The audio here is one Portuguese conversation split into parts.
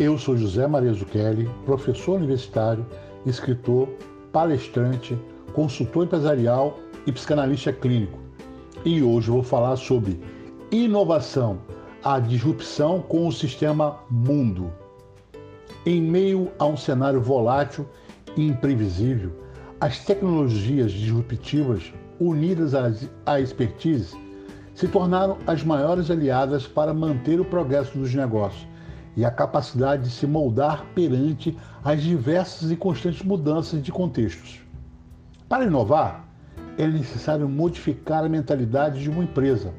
Eu sou José Maria Zucchelli, professor universitário, escritor, palestrante, consultor empresarial e psicanalista clínico. E hoje vou falar sobre inovação, a disrupção com o sistema mundo. Em meio a um cenário volátil e imprevisível, as tecnologias disruptivas unidas à expertise se tornaram as maiores aliadas para manter o progresso dos negócios e a capacidade de se moldar perante as diversas e constantes mudanças de contextos. Para inovar, é necessário modificar a mentalidade de uma empresa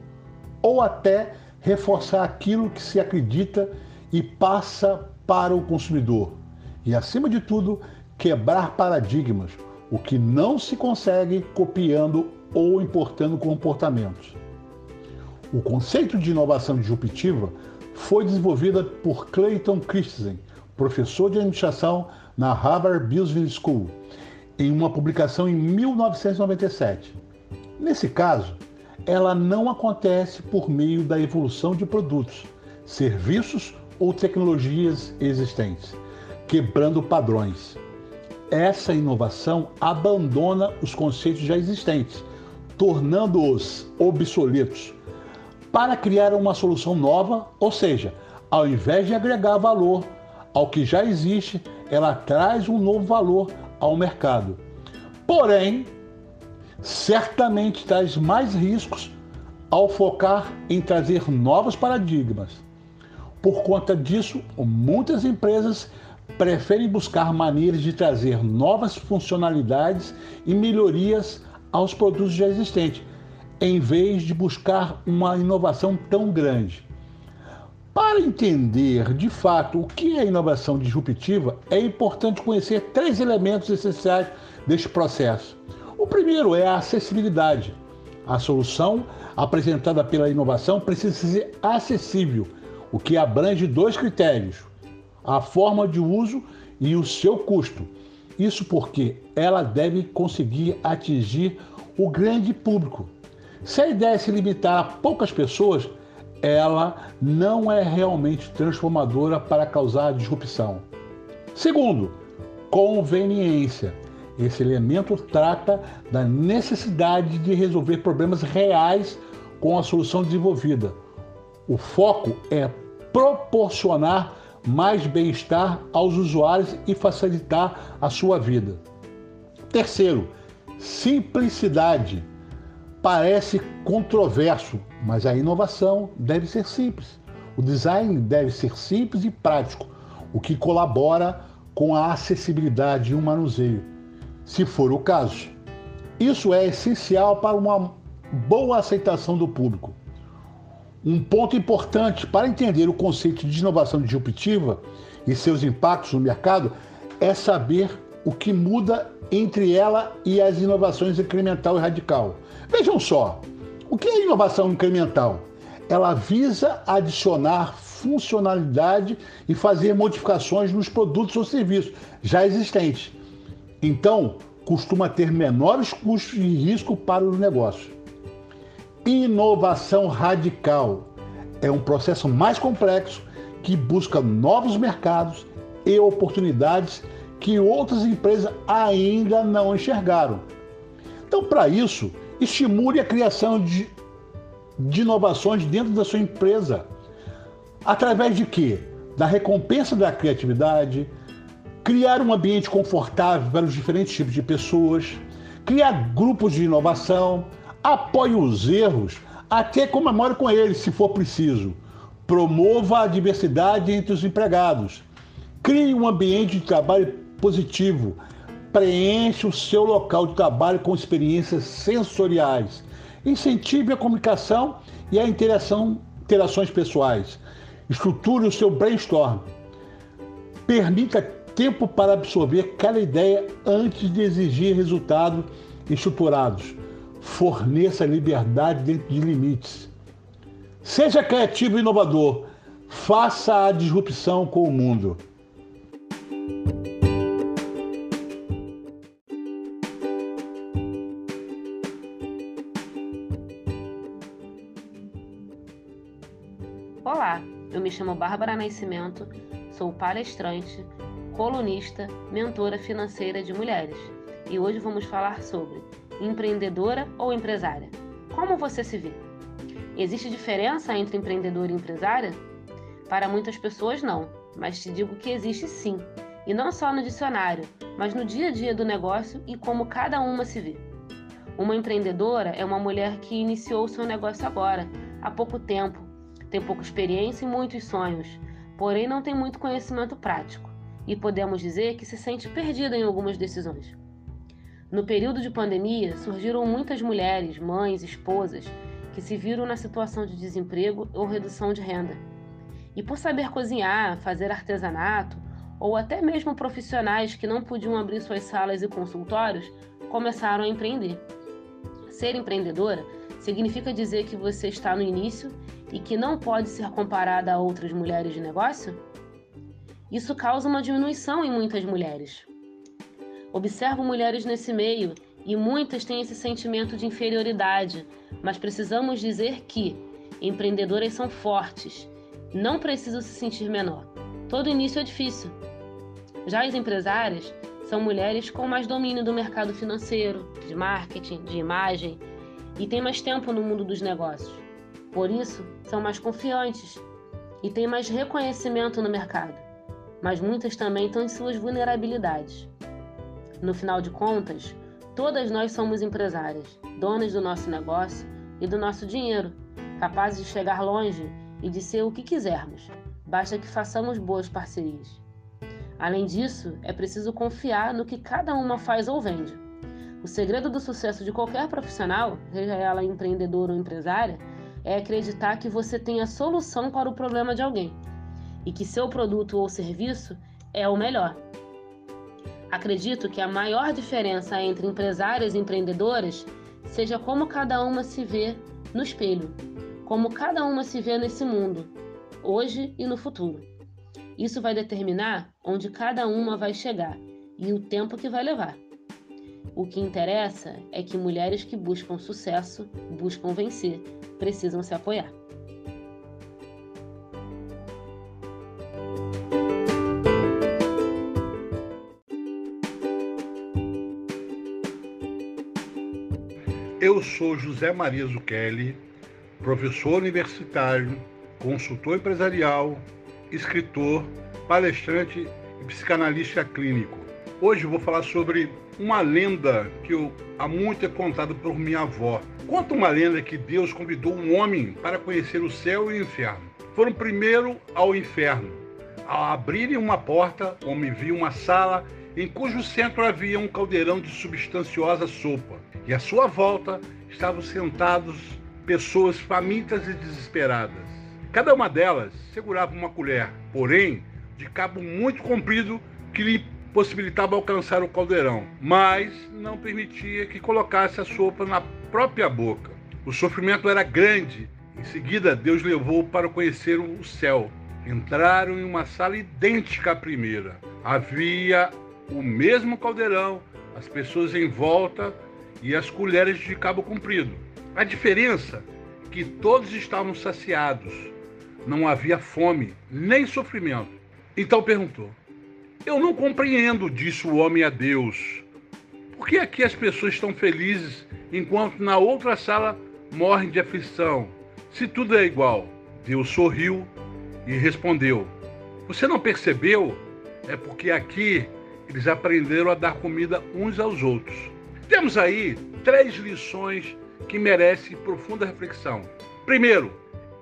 ou até reforçar aquilo que se acredita e passa para o consumidor. E, acima de tudo, quebrar paradigmas, o que não se consegue copiando ou importando comportamentos. O conceito de inovação disruptiva foi desenvolvida por Clayton Christensen, professor de administração na Harvard Business School, em uma publicação em 1997. Nesse caso, ela não acontece por meio da evolução de produtos, serviços ou tecnologias existentes, quebrando padrões. Essa inovação abandona os conceitos já existentes, tornando-os obsoletos, para criar uma solução nova, ou seja, ao invés de agregar valor ao que já existe, ela traz um novo valor ao mercado. Porém, certamente traz mais riscos ao focar em trazer novos paradigmas. Por conta disso, muitas empresas preferem buscar maneiras de trazer novas funcionalidades e melhorias aos produtos já existentes, em vez de buscar uma inovação tão grande. Para entender de fato o que é inovação disruptiva, é importante conhecer três elementos essenciais deste processo. O primeiro é a acessibilidade. A solução apresentada pela inovação precisa ser acessível, o que abrange dois critérios: a forma de uso e o seu custo. Isso porque ela deve conseguir atingir o grande público, se a ideia se limitar a poucas pessoas, ela não é realmente transformadora para causar disrupção. Segundo, conveniência. Esse elemento trata da necessidade de resolver problemas reais com a solução desenvolvida. O foco é proporcionar mais bem-estar aos usuários e facilitar a sua vida. Terceiro, simplicidade. Parece controverso, mas a inovação deve ser simples. O design deve ser simples e prático, o que colabora com a acessibilidade e o manuseio, se for o caso. Isso é essencial para uma boa aceitação do público. Um ponto importante para entender o conceito de inovação disruptiva e seus impactos no mercado é saber o que muda entre ela e as inovações incremental e radical. Vejam só, o que é inovação incremental? Ela visa adicionar funcionalidade e fazer modificações nos produtos ou serviços já existentes. Então, costuma ter menores custos e risco para os negócios. Inovação radical é um processo mais complexo que busca novos mercados e oportunidades que outras empresas ainda não enxergaram. Então, para isso, estimule a criação de, de inovações dentro da sua empresa. Através de quê? Da recompensa da criatividade, criar um ambiente confortável para os diferentes tipos de pessoas, criar grupos de inovação, apoie os erros, até comemore com eles, se for preciso. Promova a diversidade entre os empregados. Crie um ambiente de trabalho positivo. Preencha o seu local de trabalho com experiências sensoriais. Incentive a comunicação e a interação, interações pessoais. Estruture o seu brainstorm. Permita tempo para absorver cada ideia antes de exigir resultados estruturados. Forneça liberdade dentro de limites. Seja criativo e inovador. Faça a disrupção com o mundo. Olá, eu me chamo Bárbara Nascimento, sou palestrante, colunista, mentora financeira de mulheres e hoje vamos falar sobre empreendedora ou empresária. Como você se vê? Existe diferença entre empreendedora e empresária? Para muitas pessoas, não, mas te digo que existe sim, e não só no dicionário, mas no dia a dia do negócio e como cada uma se vê. Uma empreendedora é uma mulher que iniciou seu negócio agora, há pouco tempo, tem pouca experiência e muitos sonhos, porém não tem muito conhecimento prático, e podemos dizer que se sente perdida em algumas decisões. No período de pandemia, surgiram muitas mulheres, mães, esposas, que se viram na situação de desemprego ou redução de renda. E por saber cozinhar, fazer artesanato, ou até mesmo profissionais que não podiam abrir suas salas e consultórios, começaram a empreender. Ser empreendedora significa dizer que você está no início e que não pode ser comparada a outras mulheres de negócio? Isso causa uma diminuição em muitas mulheres. Observo mulheres nesse meio e muitas têm esse sentimento de inferioridade, mas precisamos dizer que empreendedoras são fortes, não precisam se sentir menor. Todo início é difícil. Já as empresárias são mulheres com mais domínio do mercado financeiro, de marketing, de imagem e têm mais tempo no mundo dos negócios. Por isso, são mais confiantes e têm mais reconhecimento no mercado. Mas muitas também têm suas vulnerabilidades. No final de contas, todas nós somos empresárias, donas do nosso negócio e do nosso dinheiro, capazes de chegar longe e de ser o que quisermos. Basta que façamos boas parcerias. Além disso, é preciso confiar no que cada uma faz ou vende. O segredo do sucesso de qualquer profissional, seja ela empreendedora ou empresária, é acreditar que você tem a solução para o problema de alguém e que seu produto ou serviço é o melhor. Acredito que a maior diferença entre empresárias e empreendedoras seja como cada uma se vê no espelho, como cada uma se vê nesse mundo, hoje e no futuro. Isso vai determinar onde cada uma vai chegar e o tempo que vai levar. O que interessa é que mulheres que buscam sucesso, buscam vencer, precisam se apoiar. Eu sou José Maria Zucchelli, professor universitário, consultor empresarial, escritor, palestrante e psicanalista clínico. Hoje vou falar sobre uma lenda que eu, há muito é contada por minha avó. Conta uma lenda que Deus convidou um homem para conhecer o céu e o inferno. Foram primeiro ao inferno. Ao abrirem uma porta, o homem viu uma sala em cujo centro havia um caldeirão de substanciosa sopa, e à sua volta estavam sentados pessoas famintas e desesperadas. Cada uma delas segurava uma colher, porém de cabo muito comprido que lhe possibilitava alcançar o caldeirão, mas não permitia que colocasse a sopa na própria boca. O sofrimento era grande. Em seguida, Deus levou para conhecer o céu. Entraram em uma sala idêntica à primeira. Havia o mesmo caldeirão, as pessoas em volta e as colheres de cabo comprido. A diferença é que todos estavam saciados não havia fome nem sofrimento. Então perguntou: Eu não compreendo, disse o homem a Deus. Por que aqui as pessoas estão felizes enquanto na outra sala morrem de aflição? Se tudo é igual. Deus sorriu e respondeu: Você não percebeu? É porque aqui eles aprenderam a dar comida uns aos outros. Temos aí três lições que merecem profunda reflexão. Primeiro,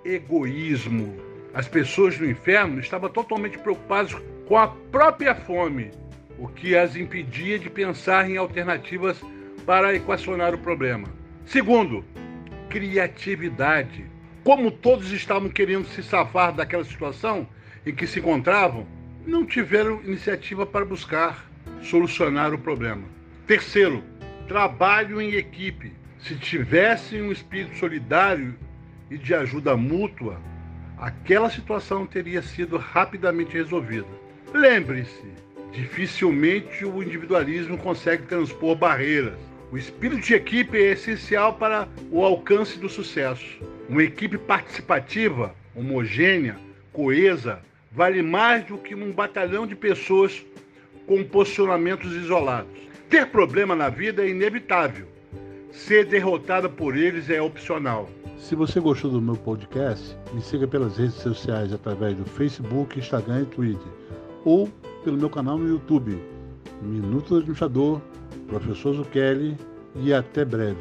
egoísmo. As pessoas do inferno estavam totalmente preocupadas com a própria fome, o que as impedia de pensar em alternativas para equacionar o problema. Segundo, criatividade. Como todos estavam querendo se safar daquela situação em que se encontravam, não tiveram iniciativa para buscar solucionar o problema. Terceiro, trabalho em equipe. Se tivessem um espírito solidário e de ajuda mútua, aquela situação teria sido rapidamente resolvida. Lembre-se, dificilmente o individualismo consegue transpor barreiras. O espírito de equipe é essencial para o alcance do sucesso. Uma equipe participativa, homogênea, coesa, vale mais do que um batalhão de pessoas com posicionamentos isolados. Ter problema na vida é inevitável. Ser derrotada por eles é opcional. Se você gostou do meu podcast, me siga pelas redes sociais através do Facebook, Instagram e Twitter, ou pelo meu canal no YouTube, Minuto do Administrador, Professor Zucchelli, e até breve.